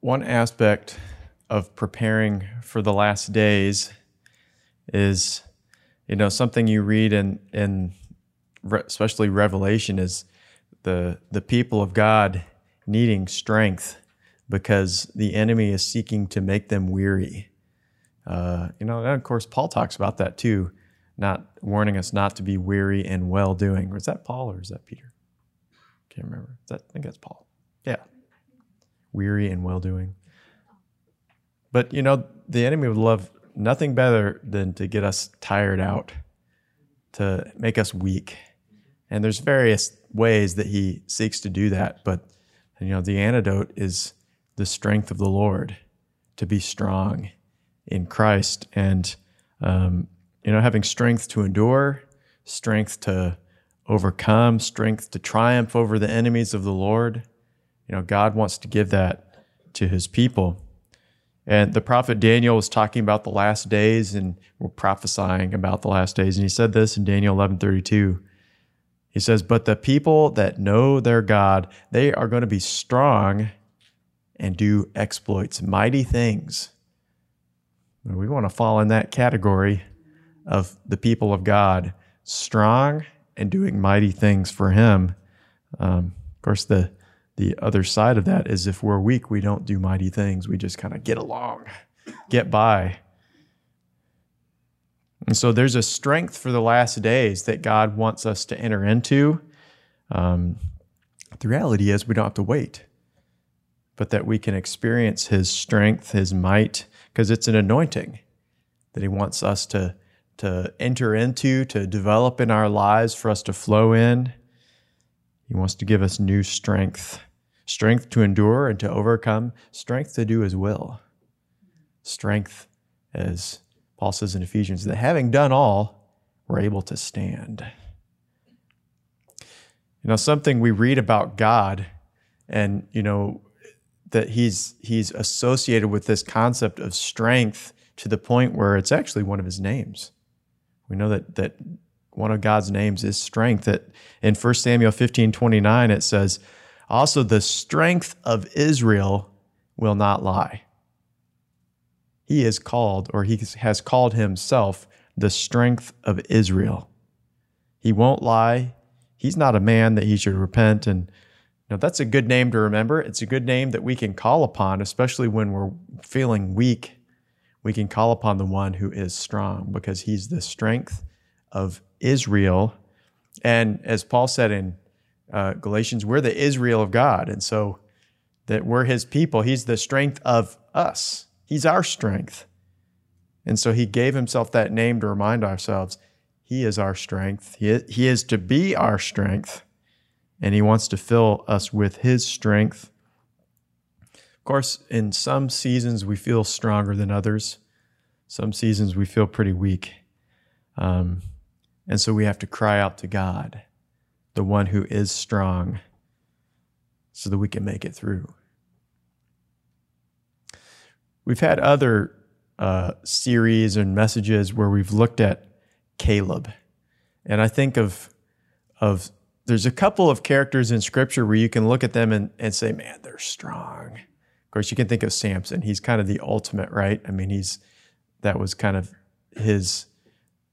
one aspect of preparing for the last days is, you know, something you read in in especially Revelation is the the people of God needing strength because the enemy is seeking to make them weary. Uh, you know, and of course, Paul talks about that too, not warning us not to be weary in well doing. Was that Paul or is that Peter? Can't remember. That, I think that's Paul. Yeah. Weary and well doing. But, you know, the enemy would love nothing better than to get us tired out, to make us weak. And there's various ways that he seeks to do that. But, you know, the antidote is the strength of the Lord to be strong in Christ and, um, you know, having strength to endure, strength to overcome, strength to triumph over the enemies of the Lord. You know, God wants to give that to his people. And the prophet Daniel was talking about the last days and we're prophesying about the last days. And he said this in Daniel 11:32. He says, "But the people that know their God, they are going to be strong and do exploits, mighty things." We want to fall in that category of the people of God, strong and doing mighty things for Him. Um, of course, the the other side of that is if we're weak, we don't do mighty things. We just kind of get along, get by. And so there's a strength for the last days that God wants us to enter into. Um, the reality is we don't have to wait, but that we can experience His strength, His might, because it's an anointing that He wants us to to enter into, to develop in our lives, for us to flow in. He wants to give us new strength strength to endure and to overcome, strength to do His will. Strength, as Paul says in Ephesians, that having done all, we're able to stand. You know, something we read about God and, you know, that he's he's associated with this concept of strength to the point where it's actually one of his names. We know that that one of God's names is strength. That in 1 Samuel 15, 29, it says, Also the strength of Israel will not lie. He is called, or he has called himself the strength of Israel. He won't lie. He's not a man that he should repent. And you know, that's a good name to remember. It's a good name that we can call upon, especially when we're feeling weak we can call upon the one who is strong because he's the strength of Israel. And as Paul said in uh, Galatians, we're the Israel of God. And so that we're his people. He's the strength of us, he's our strength. And so he gave himself that name to remind ourselves he is our strength. He, he is to be our strength. And he wants to fill us with his strength of course, in some seasons we feel stronger than others. Some seasons we feel pretty weak. Um, and so we have to cry out to God, the one who is strong, so that we can make it through. We've had other uh, series and messages where we've looked at Caleb. And I think of, of there's a couple of characters in scripture where you can look at them and, and say, man, they're strong. Of course, you can think of Samson. He's kind of the ultimate, right? I mean, he's that was kind of his.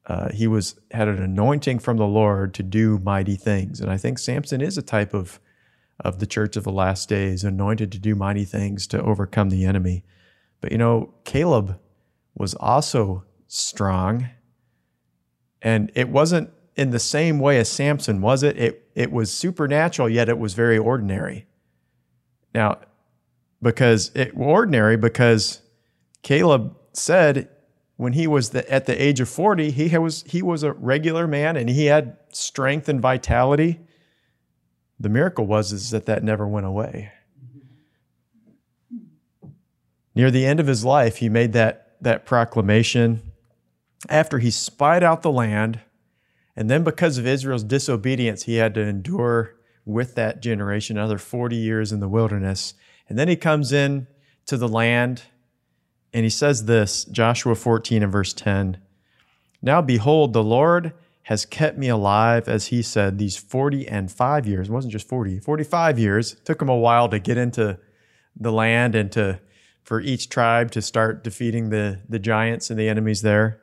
Uh, he was had an anointing from the Lord to do mighty things, and I think Samson is a type of of the church of the last days, anointed to do mighty things to overcome the enemy. But you know, Caleb was also strong, and it wasn't in the same way as Samson, was it? It it was supernatural, yet it was very ordinary. Now, because it ordinary because Caleb said when he was the, at the age of 40 he was he was a regular man and he had strength and vitality. The miracle was is that that never went away. Near the end of his life he made that that proclamation after he spied out the land. And then because of Israel's disobedience he had to endure with that generation another 40 years in the wilderness. And then he comes in to the land and he says this Joshua 14 and verse 10 Now behold, the Lord has kept me alive, as he said, these 40 and five years. It wasn't just 40, 45 years. It took him a while to get into the land and to for each tribe to start defeating the, the giants and the enemies there.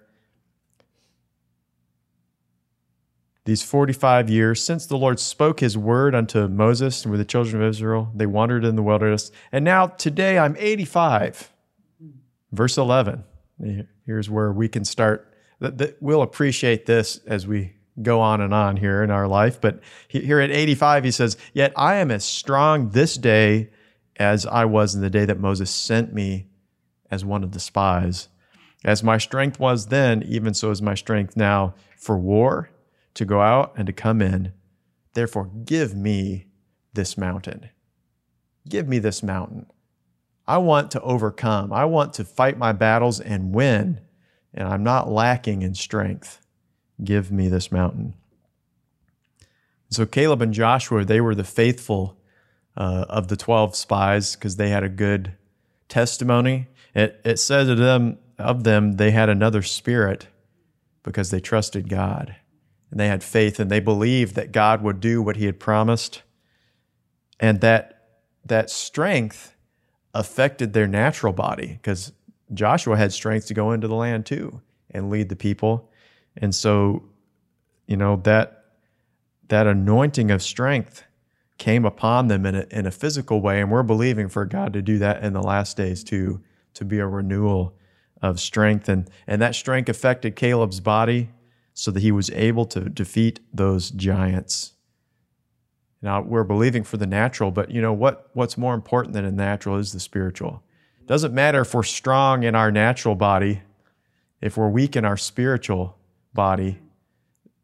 These 45 years since the Lord spoke his word unto Moses and with the children of Israel, they wandered in the wilderness. And now today I'm 85. Verse 11. Here's where we can start. We'll appreciate this as we go on and on here in our life. But here at 85, he says, Yet I am as strong this day as I was in the day that Moses sent me as one of the spies. As my strength was then, even so is my strength now for war, to go out and to come in. Therefore, give me this mountain. Give me this mountain. I want to overcome. I want to fight my battles and win, and I'm not lacking in strength. Give me this mountain. So Caleb and Joshua, they were the faithful uh, of the 12 spies because they had a good testimony. It, it says of them, of them, they had another spirit because they trusted God and they had faith and they believed that God would do what he had promised. And that, that strength affected their natural body because Joshua had strength to go into the land too and lead the people. And so, you know, that, that anointing of strength came upon them in a, in a physical way. And we're believing for God to do that in the last days too, to be a renewal of strength. And, and that strength affected Caleb's body so that he was able to defeat those giants. Now we're believing for the natural, but you know what, what's more important than the natural is the spiritual. It doesn't matter if we're strong in our natural body, if we're weak in our spiritual body,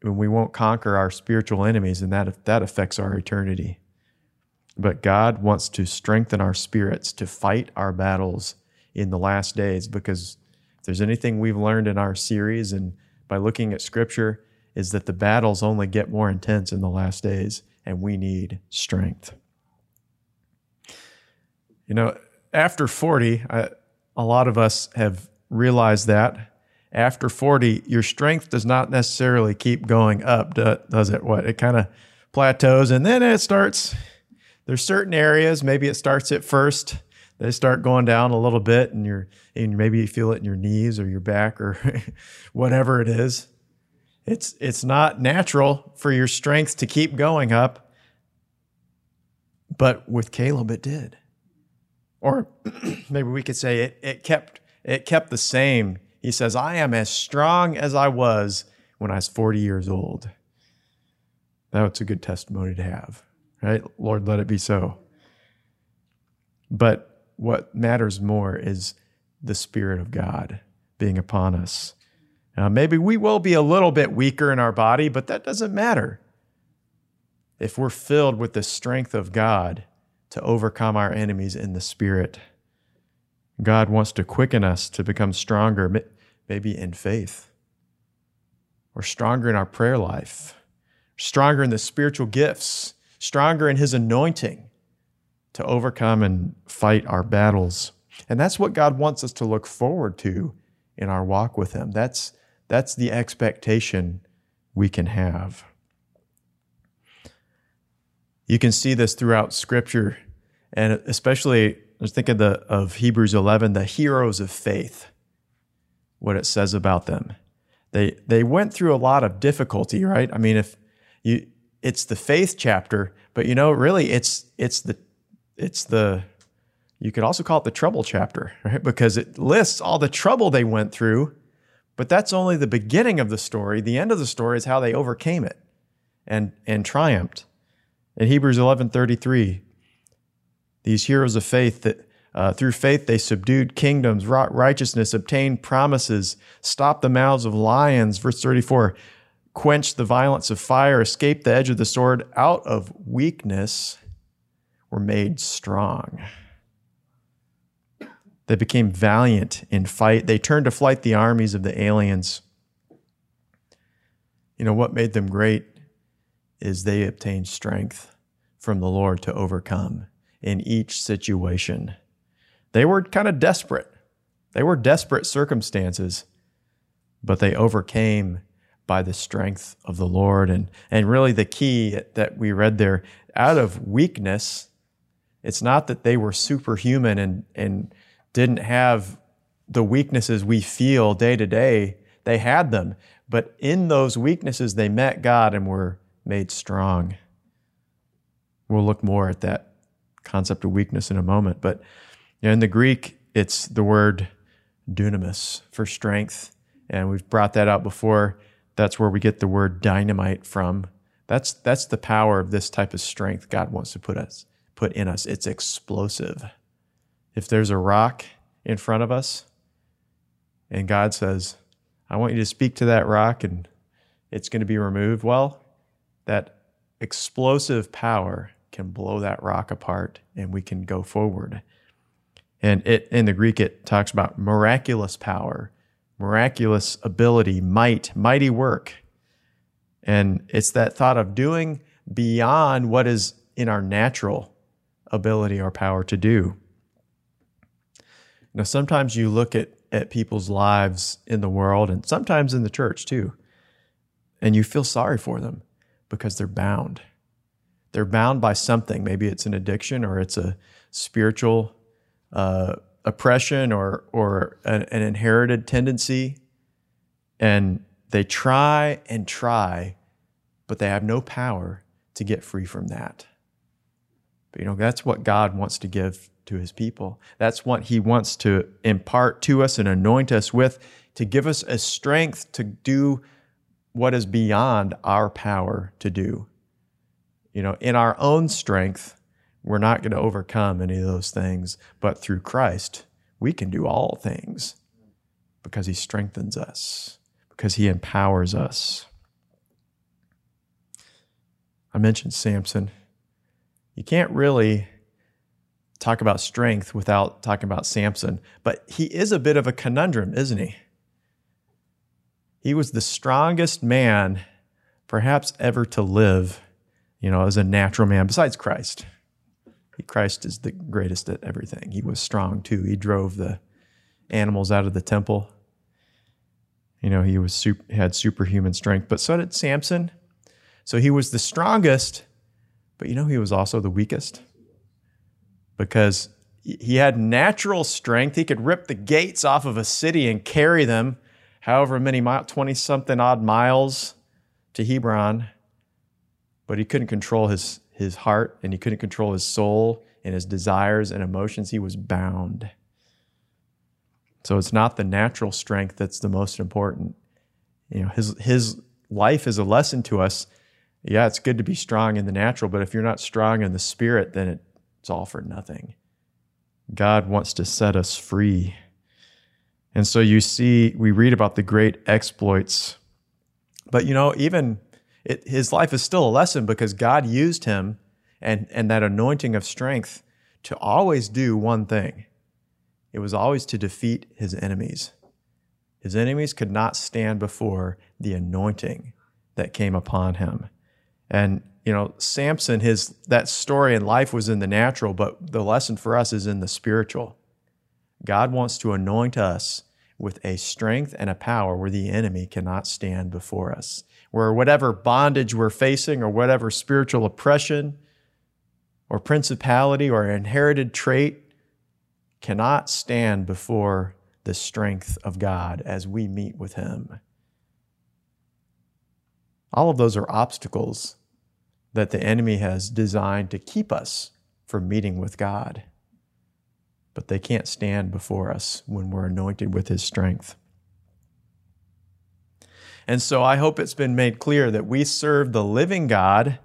we won't conquer our spiritual enemies, and that, that affects our eternity. But God wants to strengthen our spirits to fight our battles in the last days because if there's anything we've learned in our series and by looking at scripture is that the battles only get more intense in the last days and we need strength. You know, after 40, I, a lot of us have realized that after 40, your strength does not necessarily keep going up, does it? What? It kind of plateaus and then it starts. There's certain areas, maybe it starts at first, they start going down a little bit and you're and maybe you feel it in your knees or your back or whatever it is. It's it's not natural for your strength to keep going up. But with Caleb it did. Or maybe we could say it, it kept it kept the same he says, I am as strong as I was when I was 40 years old. That's a good testimony to have, right? Lord, let it be so. But what matters more is the Spirit of God being upon us. Now, maybe we will be a little bit weaker in our body, but that doesn't matter. If we're filled with the strength of God to overcome our enemies in the Spirit, God wants to quicken us to become stronger, maybe in faith, or stronger in our prayer life, stronger in the spiritual gifts, stronger in His anointing to overcome and fight our battles. And that's what God wants us to look forward to in our walk with Him. That's, that's the expectation we can have. You can see this throughout Scripture, and especially I was thinking the, of Hebrews 11, the heroes of faith, what it says about them. They, they went through a lot of difficulty, right? I mean, if you, it's the faith chapter, but you know, really it's, it's the, it's the, you could also call it the trouble chapter, right? Because it lists all the trouble they went through, but that's only the beginning of the story. The end of the story is how they overcame it and, and triumphed. In Hebrews 11:33, these heroes of faith that uh, through faith they subdued kingdoms, wrought righteousness, obtained promises, stopped the mouths of lions. Verse 34 quenched the violence of fire, escaped the edge of the sword, out of weakness were made strong. They became valiant in fight. They turned to flight the armies of the aliens. You know, what made them great is they obtained strength from the Lord to overcome in each situation. They were kind of desperate. They were desperate circumstances, but they overcame by the strength of the Lord. And, and really, the key that we read there out of weakness, It's not that they were superhuman and, and didn't have the weaknesses we feel day to day. They had them. But in those weaknesses, they met God and were made strong. We'll look more at that concept of weakness in a moment. But in the Greek, it's the word dunamis for strength. And we've brought that out before. That's where we get the word dynamite from. That's, that's the power of this type of strength God wants to put us put in us. It's explosive. If there's a rock in front of us and God says, I want you to speak to that rock and it's going to be removed, well, that explosive power can blow that rock apart and we can go forward. And it in the Greek it talks about miraculous power, miraculous ability, might, mighty work. And it's that thought of doing beyond what is in our natural ability or power to do. Now, sometimes you look at, at people's lives in the world and sometimes in the church too, and you feel sorry for them because they're bound. They're bound by something. Maybe it's an addiction or it's a spiritual uh, oppression or, or an, an inherited tendency. And they try and try, but they have no power to get free from that. But you know, that's what God wants to give to his people. That's what he wants to impart to us and anoint us with to give us a strength to do what is beyond our power to do. You know, in our own strength, we're not going to overcome any of those things, but through Christ, we can do all things because he strengthens us, because he empowers us. I mentioned Samson you can't really talk about strength without talking about Samson, but he is a bit of a conundrum, isn't he? He was the strongest man perhaps ever to live, you know, as a natural man besides Christ. Christ is the greatest at everything. He was strong too. He drove the animals out of the temple. You know, he was super, had superhuman strength, but so did Samson. So he was the strongest, but you know, he was also the weakest because he had natural strength. He could rip the gates off of a city and carry them however many miles, 20 something odd miles to Hebron. But he couldn't control his, his heart and he couldn't control his soul and his desires and emotions. He was bound. So it's not the natural strength that's the most important. You know, his, his life is a lesson to us yeah, it's good to be strong in the natural, but if you're not strong in the spirit, then it's all for nothing. God wants to set us free. And so you see, we read about the great exploits. But you know, even it, his life is still a lesson because God used him and, and that anointing of strength to always do one thing it was always to defeat his enemies. His enemies could not stand before the anointing that came upon him. And you know, Samson, his that story in life was in the natural, but the lesson for us is in the spiritual. God wants to anoint us with a strength and a power where the enemy cannot stand before us. Where whatever bondage we're facing or whatever spiritual oppression or principality or inherited trait cannot stand before the strength of God as we meet with Him. All of those are obstacles that the enemy has designed to keep us from meeting with God. But they can't stand before us when we're anointed with his strength. And so I hope it's been made clear that we serve the living God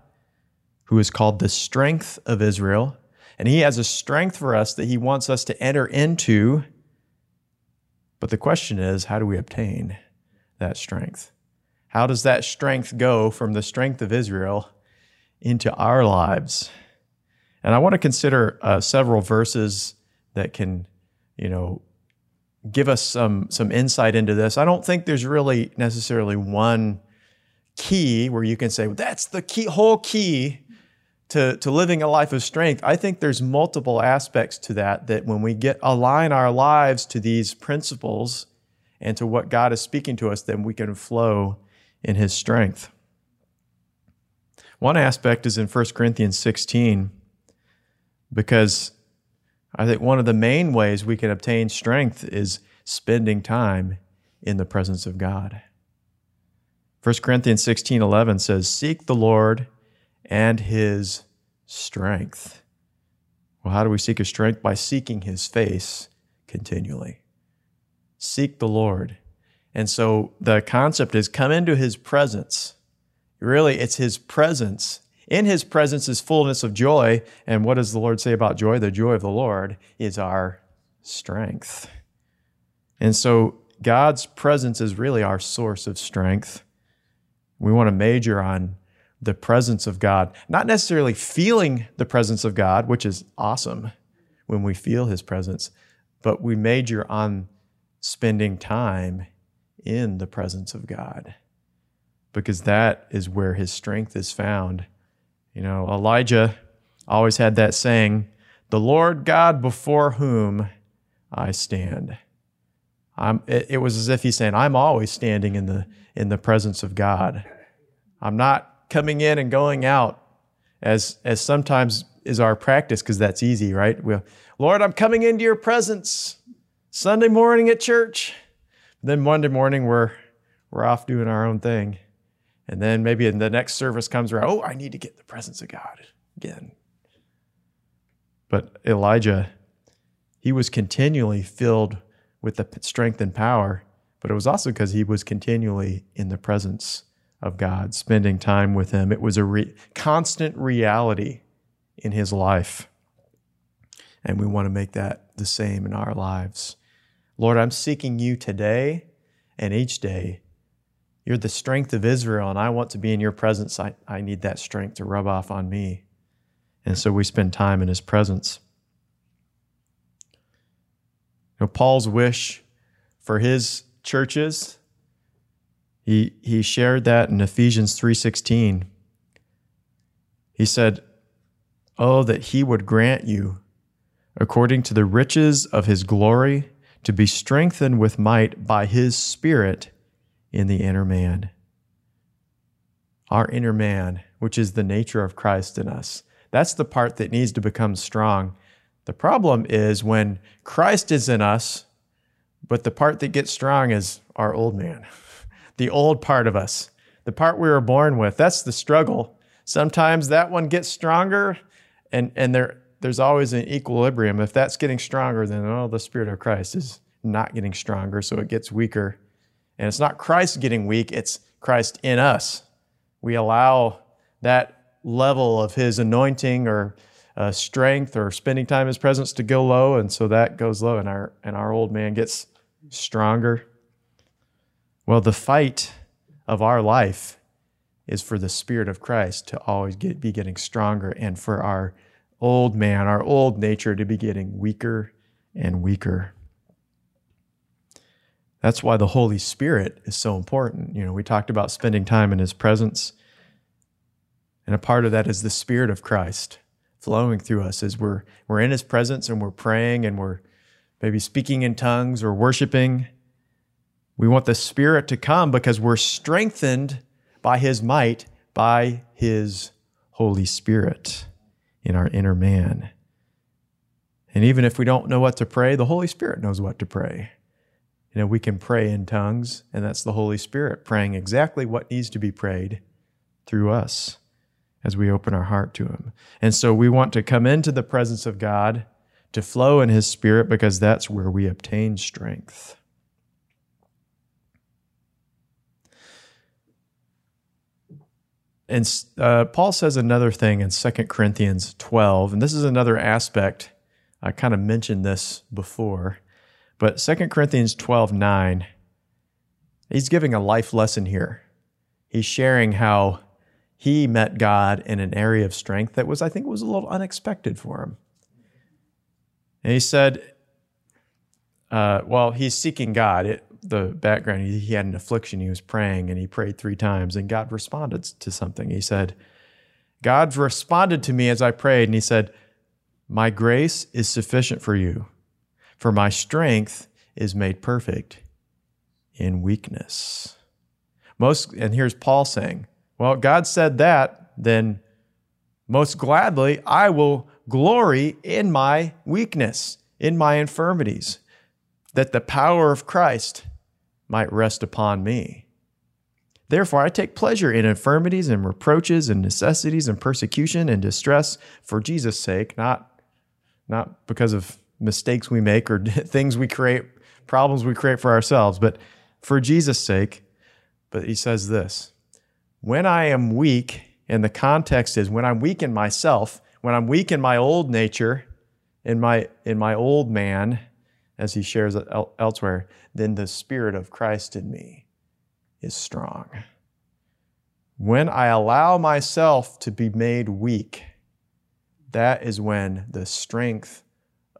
who is called the strength of Israel. And he has a strength for us that he wants us to enter into. But the question is, how do we obtain that strength? How does that strength go from the strength of Israel into our lives. And I want to consider uh, several verses that can, you know, give us some some insight into this. I don't think there's really necessarily one key where you can say well, that's the key whole key to, to living a life of strength. I think there's multiple aspects to that that when we get align our lives to these principles and to what God is speaking to us, then we can flow in his strength. One aspect is in 1 Chronicles 16. because I think one of the main ways we can obtain strength is spending time in the presence of God. 1 Chronicles 16 11 says, Seek the Lord and his strength. Well, how do we seek his strength? By seeking his face continually. Seek the Lord. And so the concept is come into his presence. Really, it's his presence. In his presence is fullness of joy. And what does the Lord say about joy? The joy of the Lord is our strength. And so God's presence is really our source of strength. We want to major on the presence of God, not necessarily feeling the presence of God, which is awesome when we feel his presence, but we major on spending time in the presence of God because that is where his strength is found. You know, Elijah always had that saying, The Lord God before whom I stand. It, it was as if he's saying, I'm always standing in the, in the presence of God. I'm not coming in and going out as, as sometimes is our practice because that's easy, right? We'll, Lord, I'm coming into your presence Sunday morning at church. Then Monday morning, we're, we're off doing our own thing. And then maybe in the next service comes around, oh, I need to get the presence of God again. But Elijah, he was continually filled with the strength and power, but it was also because he was continually in the presence of God, spending time with Him. It was a re- constant reality in his life. And we want to make that the same in our lives. Lord, I'm seeking you today and each day. You're the strength of Israel, and I want to be in your presence. I, I need that strength to rub off on me. And so we spend time in his presence. You know, Paul's wish for his churches he, he shared that in Ephesians 3:16. He said, "Oh that he would grant you according to the riches of his glory to be strengthened with might by his spirit in the inner man." Our inner man, which is the nature of Christ in us. That's the part that needs to become strong. The problem is when Christ is in us, but the part that gets strong is our old man. the old part of us, the part we were born with. That's the struggle. Sometimes that one gets stronger, and, and there, there's always an equilibrium. If that's getting stronger, then oh, the Spirit of Christ is not getting stronger, so it gets weaker. And it's not Christ getting weak, it's Christ in us. We allow that level of His anointing or uh, strength or spending time in His presence to go low, and so that goes low, and our and our old man gets stronger. Well, the fight of our life is for the Spirit of Christ to always get, be getting stronger and for our old man, our old nature to be getting weaker and weaker. That's why the Holy Spirit is so important. You know, we talked about spending time in His presence. And a part of that is the Spirit of Christ flowing through us as we're, we're in His presence and we're praying and we're maybe speaking in tongues or worshiping. We want the Spirit to come because we're strengthened by His might, by His Holy Spirit in our inner man. And even if we don't know what to pray, the Holy Spirit knows what to pray. You know, we can pray in tongues, and that's the Holy Spirit praying exactly what needs to be prayed through us as we open our heart to Him. And so we want to come into the presence of God to flow in His Spirit because that's where we obtain strength. And uh, Paul says another thing in 2 Corinthians 12, and this is another aspect. I kind of mentioned this before, but 2 Corinthians 12 9, he's giving a life lesson here. He's sharing how he met God in an area of strength that was, I think, was a little unexpected for him. And he said, uh, well, he's seeking God. It, the background, he, he had an affliction. He was praying and he prayed three times, and God responded to something. He said, God responded to me as I prayed, and he said, My grace is sufficient for you, for my strength is made perfect in weakness. Most, and here's Paul saying, Well, God said that, then most gladly I will glory in my weakness, in my infirmities, that the power of Christ might rest upon me. Therefore, I take pleasure in infirmities and reproaches and necessities and persecution and distress for Jesus' sake, not, not because of mistakes we make or things we create, problems we create for ourselves, but for Jesus' sake. But he says this when I am weak, and the context is when I'm weak in myself, when I'm weak in my old nature, in my, in my old man, as he shares elsewhere, then the Spirit of Christ in me is strong. When I allow myself to be made weak, that is when the strength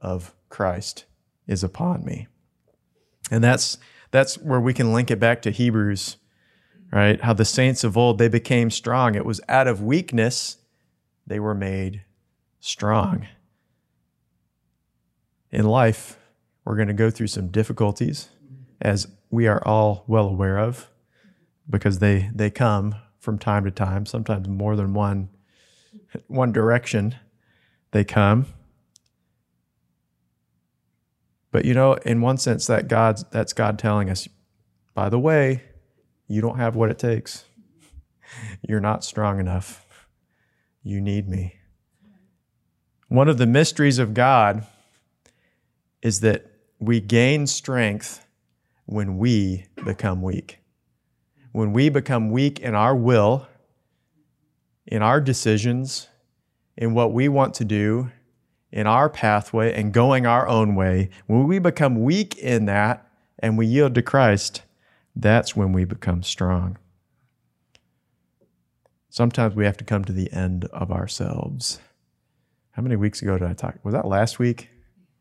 of Christ is upon me. And that's, that's where we can link it back to Hebrews, right? How the saints of old, they became strong. It was out of weakness they were made strong. In life, we're going to go through some difficulties, as we are all well aware of, because they, they come from time to time, sometimes more than one, one direction they come. But you know, in one sense, that God's that's God telling us, by the way, you don't have what it takes. You're not strong enough. You need me. One of the mysteries of God is that we gain strength when we become weak. When we become weak in our will, in our decisions, in what we want to do, in our pathway and going our own way, when we become weak in that and we yield to Christ, that's when we become strong. Sometimes we have to come to the end of ourselves. How many weeks ago did I talk? Was that last week?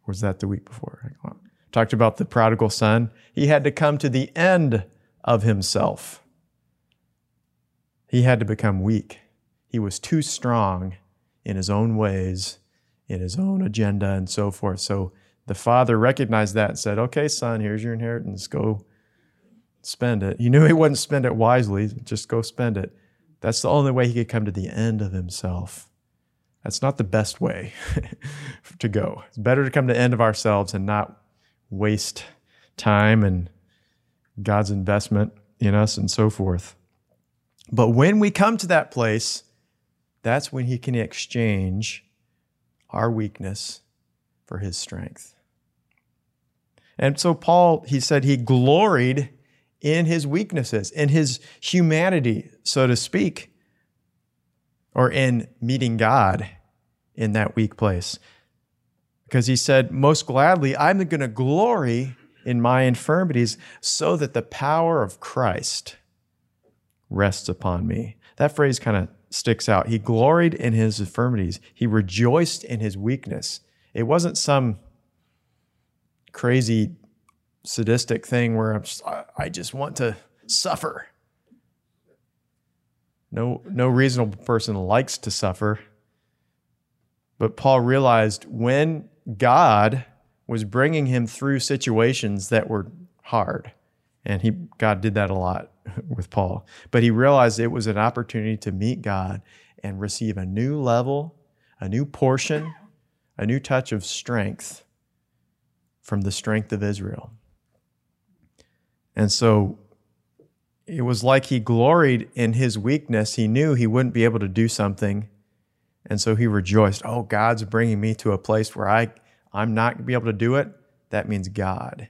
Or was that the week before? I talked about the prodigal son. He had to come to the end of himself. He had to become weak. He was too strong in his own ways in his own agenda and so forth. So the father recognized that and said, Okay, son, here's your inheritance. Go spend it. He knew he wouldn't spend it wisely, just go spend it. That's the only way he could come to the end of himself. That's not the best way to go. It's better to come to the end of ourselves and not waste time and God's investment in us and so forth. But when we come to that place, that's when he can exchange our weakness for his strength. And so, Paul, he said he gloried in his weaknesses, in his humanity, so to speak, or in meeting God in that weak place. Because he said, Most gladly, I'm going to glory in my infirmities so that the power of Christ rests upon me. That phrase kind of sticks out. He gloried in his infirmities, he rejoiced in his weakness. It wasn't some crazy sadistic thing where I'm just, I just want to suffer. No, no reasonable person likes to suffer. But Paul realized when God was bringing him through situations that were hard, and he God did that a lot with Paul. But he realized it was an opportunity to meet God and receive a new level, a new portion, a new touch of strength from the strength of Israel. And so it was like he gloried in his weakness. He knew he wouldn't be able to do something. And so he rejoiced, oh, God's bringing me to a place where I, I'm not going to be able to do it. That means God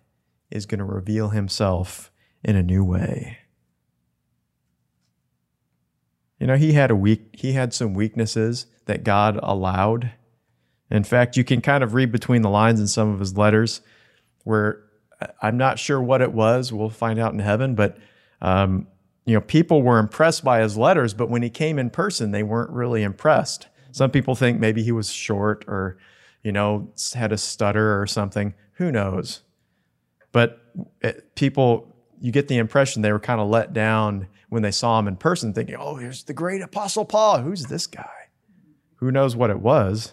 is going to reveal himself in a new way. You know, he had a weak he had some weaknesses that God allowed. In fact, you can kind of read between the lines in some of his letters where I'm not sure what it was. We'll find out in heaven, but um, you know, people were impressed by his letters, but when he came in person, they weren't really impressed. Some people think maybe he was short or, you know, had a stutter or something. Who knows? But it, people, you get the impression they were kind of let down when they saw him in person, thinking, oh, here's the great Apostle Paul. Who's this guy? Who knows what it was?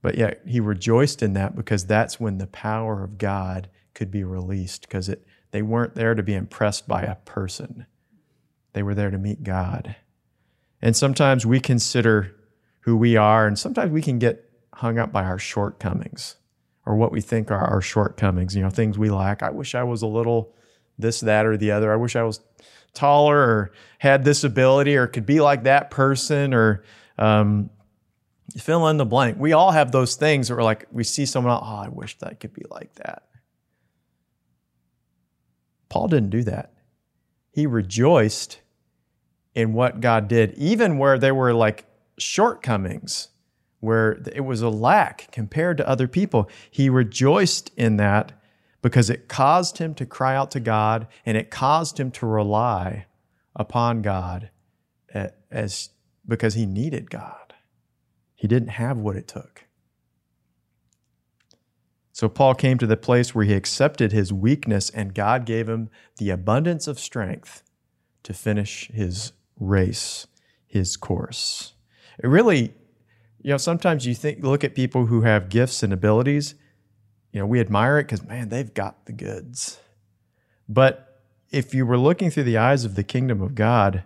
But yet he rejoiced in that because that's when the power of God could be released because it they weren't there to be impressed by a person. They were there to meet God. And sometimes we consider who we are. And sometimes we can get hung up by our shortcomings or what we think are our shortcomings, you know, things we lack. I wish I was a little this, that, or the other. I wish I was taller or had this ability or could be like that person or um, fill in the blank. We all have those things that we're like, we see someone oh, I wish that could be like that. Paul didn't do that. He rejoiced in what God did, even where there were like shortcomings, where it was a lack compared to other people. He rejoiced in that because it caused him to cry out to God and it caused him to rely upon God as because he needed God. He didn't have what it took. So Paul came to the place where he accepted his weakness and God gave him the abundance of strength to finish his race, his course. It really, you know, sometimes you think look at people who have gifts and abilities, you know, we admire it because man, they've got the goods. But if you were looking through the eyes of the kingdom of God,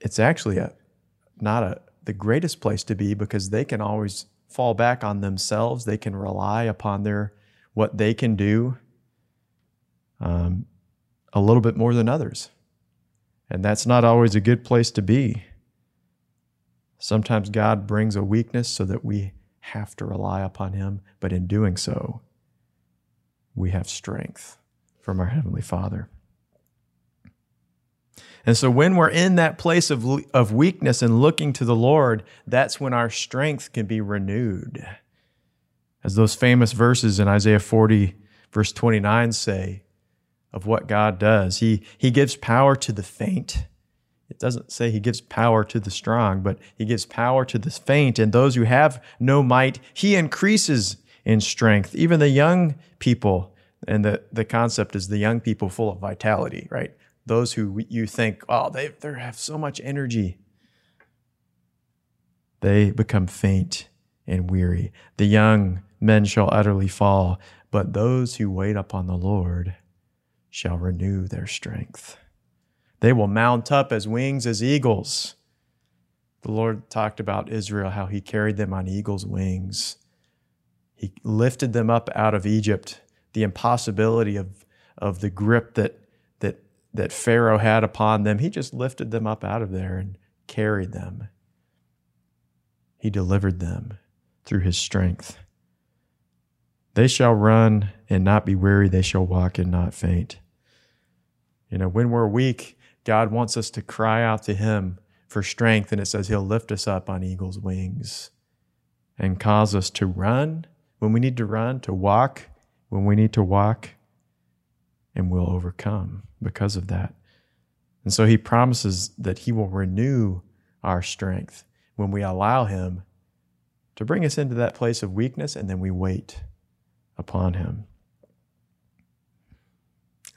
it's actually a not a the greatest place to be because they can always fall back on themselves. They can rely upon their what they can do um, a little bit more than others, and that's not always a good place to be. Sometimes God brings a weakness so that we have to rely upon Him, but in doing so, we have strength from our Heavenly Father. And so when we're in that place of, of weakness and looking to the Lord, that's when our strength can be renewed. As those famous verses in Isaiah 40, verse 29 say of what God does. He, he gives power to the faint. It doesn't say he gives power to the strong, but he gives power to the faint. And those who have no might, he increases in strength. Even the young people, and the, the concept is the young people full of vitality, right? those who you think, oh, they, they have so much energy, they become faint and weary. The young men shall utterly fall, but those who wait upon the Lord shall renew their strength. They will mount up as wings as eagles. The Lord talked about Israel, how he carried them on eagle's wings. He lifted them up out of Egypt, the impossibility of, of the grip that that that Pharaoh had upon them, he just lifted them up out of there and carried them. He delivered them through his strength. They shall run and not be weary, they shall walk and not faint. You know, when we're weak, God wants us to cry out to him for strength, and it says he'll lift us up on eagle's wings and cause us to run when we need to run, to walk when we need to walk, and we'll overcome because of that. And so he promises that he will renew our strength when we allow him to bring us into that place of weakness and then we wait upon him.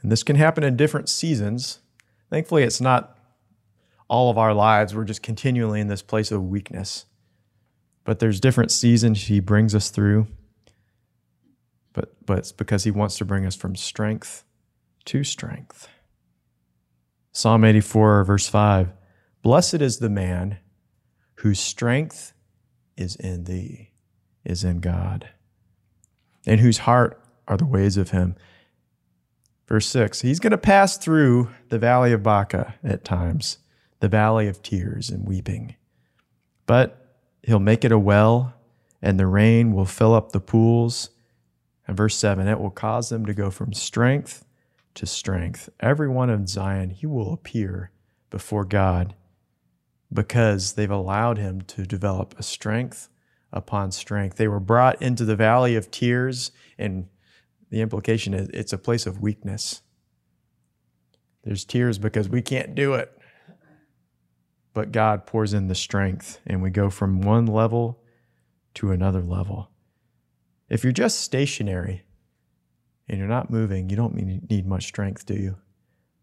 And this can happen in different seasons. Thankfully, it's not all of our lives. We're just continually in this place of weakness. But there's different seasons he brings us through. But, but it's because he wants to bring us from strength to strength. Psalm 84, verse 5 Blessed is the man whose strength is in thee, is in God, and whose heart are the ways of him. Verse 6 He's going to pass through the valley of Baca at times, the valley of tears and weeping. But he'll make it a well, and the rain will fill up the pools. And verse 7 It will cause them to go from strength to strength. Everyone in Zion, he will appear before God because they've allowed him to develop a strength upon strength. They were brought into the valley of tears, and the implication is it's a place of weakness. There's tears because we can't do it. But God pours in the strength, and we go from one level to another level. If you're just stationary, and you're not moving, you don't need much strength, do you?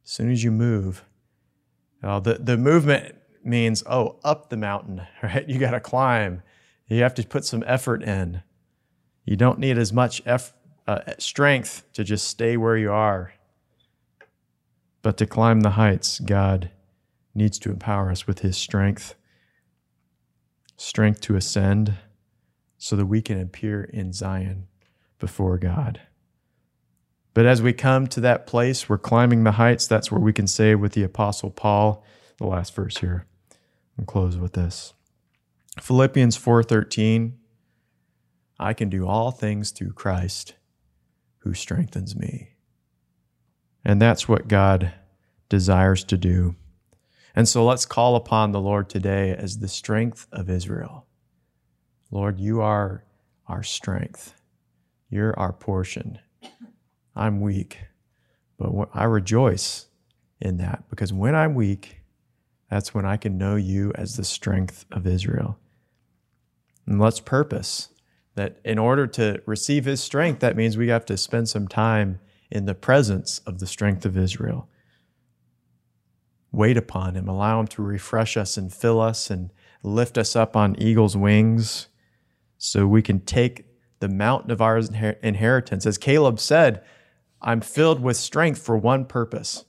As soon as you move, uh, the, the movement means, oh, up the mountain, right? You got to climb. You have to put some effort in. You don't need as much eff- uh, strength to just stay where you are. But to climb the heights, God needs to empower us with His strength. strength to ascend so that we can appear in Zion before God. But as we come to that place, we're climbing the heights. That's where we can say with the Apostle Paul, the last verse here, and close with this. Philippians 4:13 I can do all things through Christ who strengthens me. And that's what God desires to do. And so let's call upon the Lord today as the strength of Israel. Lord, you are our strength. You're our portion. I'm weak, but I rejoice in that because when I'm weak, that's when I can know you as the strength of Israel. And let's purpose that in order to receive his strength, that means we have to spend some time in the presence of the strength of Israel. Wait upon him, allow him to refresh us and fill us and lift us up on eagle's wings so we can take the mountain of our inheritance. As Caleb said, I'm filled with strength for one purpose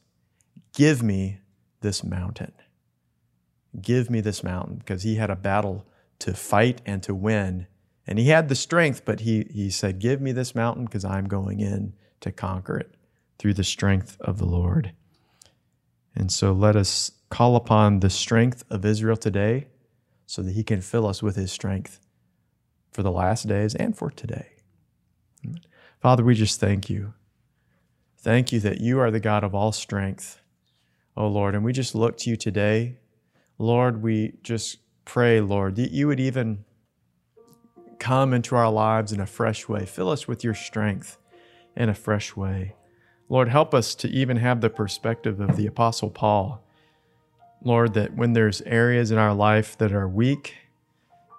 give me this mountain. Give me this mountain because he had a battle to fight and to win. And he had the strength, but he, he said, Give me this mountain because I'm going in to conquer it through the strength of the Lord. And so let us call upon the strength of Israel today so that he can fill us with his strength for the last days and for today. Father, we just thank you. Thank you that you are the God of all strength, oh Lord. And we just look to you today. Lord, we just pray, Lord, that you would even come into our lives in a fresh way. Fill us with your strength in a fresh way. Lord, help us to even have the perspective of the Apostle Paul. Lord, that when there's areas in our life that are weak,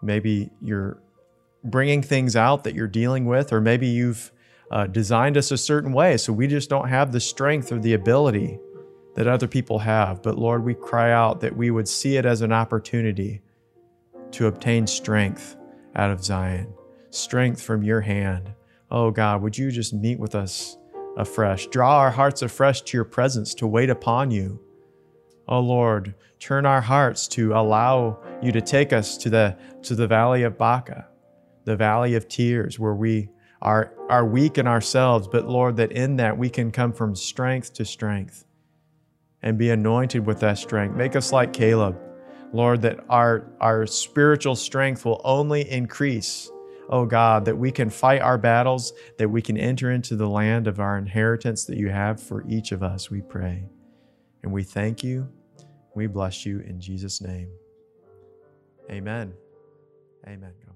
maybe you're bringing things out that you're dealing with, or maybe you've uh, designed us a certain way, so we just don't have the strength or the ability that other people have. But Lord, we cry out that we would see it as an opportunity to obtain strength out of Zion, strength from your hand. Oh God, would you just meet with us afresh? Draw our hearts afresh to your presence to wait upon you. Oh Lord, turn our hearts to allow you to take us to the, to the valley of Baca, the valley of tears, where we are, are weak in ourselves, but Lord, that in that we can come from strength to strength and be anointed with that strength. Make us like Caleb, Lord, that our, our spiritual strength will only increase. Oh God, that we can fight our battles, that we can enter into the land of our inheritance that you have for each of us, we pray. And we thank you. We bless you in Jesus' name. Amen. Amen.